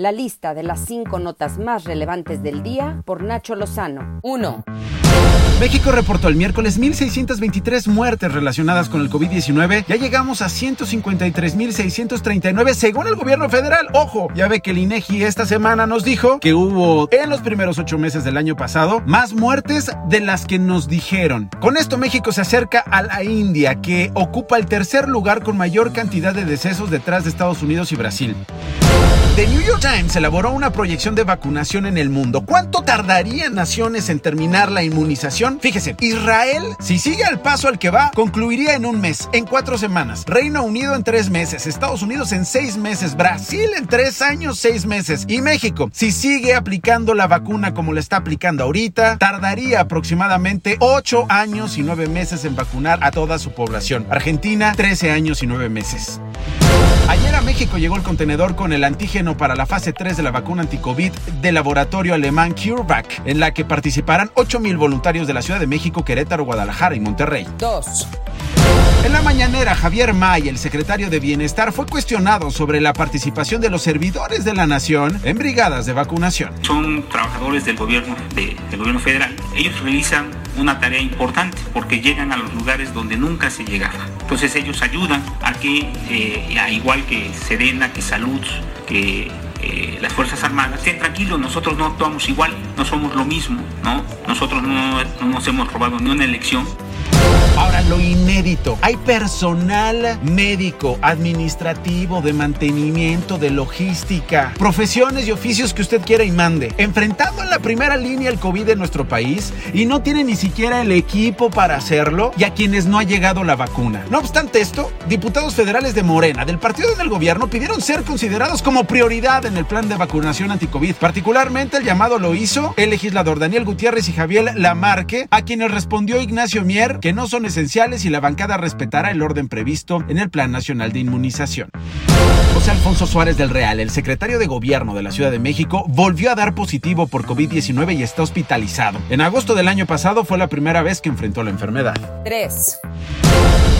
La lista de las cinco notas más relevantes del día por Nacho Lozano. 1. México reportó el miércoles 1.623 muertes relacionadas con el COVID-19. Ya llegamos a 153.639 según el gobierno federal. Ojo, ya ve que el INEGI esta semana nos dijo que hubo en los primeros ocho meses del año pasado más muertes de las que nos dijeron. Con esto México se acerca a la India, que ocupa el tercer lugar con mayor cantidad de decesos detrás de Estados Unidos y Brasil. The New York Times elaboró una proyección de vacunación en el mundo. ¿Cuánto tardarían naciones en terminar la inmunización? Fíjese, Israel, si sigue el paso al que va, concluiría en un mes, en cuatro semanas. Reino Unido en tres meses, Estados Unidos en seis meses, Brasil en tres años, seis meses. Y México, si sigue aplicando la vacuna como la está aplicando ahorita, tardaría aproximadamente ocho años y nueve meses en vacunar a toda su población. Argentina, 13 años y nueve meses. Ayer a México llegó el contenedor con el antígeno para la fase 3 de la vacuna anticovid del laboratorio alemán CureVac, en la que participarán 8.000 voluntarios de la Ciudad de México, Querétaro, Guadalajara y Monterrey. 2. En la mañanera, Javier May, el secretario de Bienestar, fue cuestionado sobre la participación de los servidores de la nación en brigadas de vacunación. Son trabajadores del gobierno, de- del gobierno federal. Ellos realizan una tarea importante porque llegan a los lugares donde nunca se llegaba. Entonces ellos ayudan a que, eh, igual que Sedena, que Salud, que eh, las Fuerzas Armadas, estén tranquilos, nosotros no actuamos igual, no somos lo mismo, ¿no? Nosotros no, no nos hemos robado ni una elección. Ahora, lo inédito. Hay personal médico, administrativo, de mantenimiento, de logística, profesiones y oficios que usted quiera y mande, enfrentando en la primera línea el COVID en nuestro país y no tiene ni siquiera el equipo para hacerlo y a quienes no ha llegado la vacuna. No obstante esto, diputados federales de Morena, del partido del gobierno, pidieron ser considerados como prioridad en el plan de vacunación anticovid. Particularmente el llamado lo hizo el legislador Daniel Gutiérrez y Javier Lamarque, a quienes respondió Ignacio Mier que no son esenciales y la bancada respetará el orden previsto en el Plan Nacional de Inmunización. José Alfonso Suárez del Real, el secretario de Gobierno de la Ciudad de México, volvió a dar positivo por COVID-19 y está hospitalizado. En agosto del año pasado fue la primera vez que enfrentó la enfermedad. 3.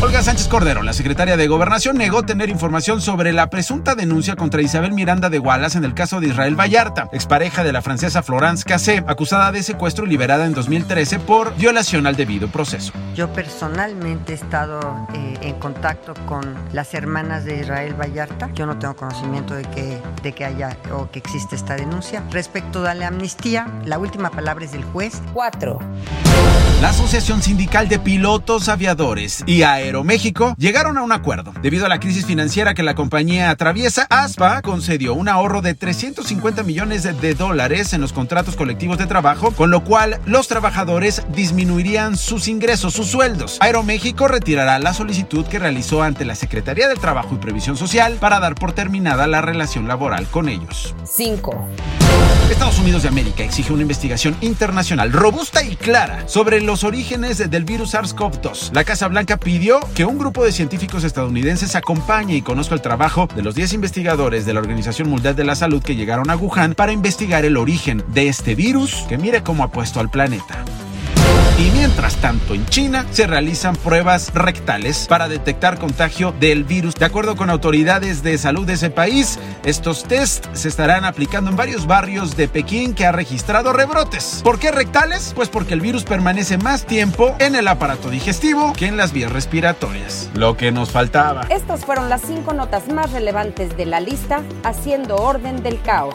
Olga Sánchez Cordero, la secretaria de Gobernación, negó tener información sobre la presunta denuncia contra Isabel Miranda de Wallace en el caso de Israel Vallarta, expareja de la francesa Florence Cassé, acusada de secuestro y liberada en 2013 por violación al debido proceso. Yo personalmente he estado eh, en contacto con las hermanas de Israel Vallarta. Yo no tengo conocimiento de que, de que haya o que existe esta denuncia. Respecto a la amnistía, la última palabra es del juez. 4. La Asociación Sindical de Pilotos Aviadores y Aeroméxico llegaron a un acuerdo. Debido a la crisis financiera que la compañía atraviesa, ASPA concedió un ahorro de 350 millones de dólares en los contratos colectivos de trabajo, con lo cual los trabajadores disminuirían sus ingresos, sus sueldos. Aeroméxico retirará la solicitud que realizó ante la Secretaría del Trabajo y Previsión Social para dar por terminada la relación laboral con ellos. 5. Estados Unidos de América exige una investigación internacional robusta y clara sobre los orígenes del virus SARS-CoV-2. La Casa Blanca pidió que un grupo de científicos estadounidenses acompañe y conozca el trabajo de los 10 investigadores de la Organización Mundial de la Salud que llegaron a Wuhan para investigar el origen de este virus que mire cómo ha puesto al planeta. Y mientras tanto, en China se realizan pruebas rectales para detectar contagio del virus. De acuerdo con autoridades de salud de ese país, estos test se estarán aplicando en varios barrios de Pekín que ha registrado rebrotes. ¿Por qué rectales? Pues porque el virus permanece más tiempo en el aparato digestivo que en las vías respiratorias. Lo que nos faltaba. Estas fueron las cinco notas más relevantes de la lista, haciendo orden del caos.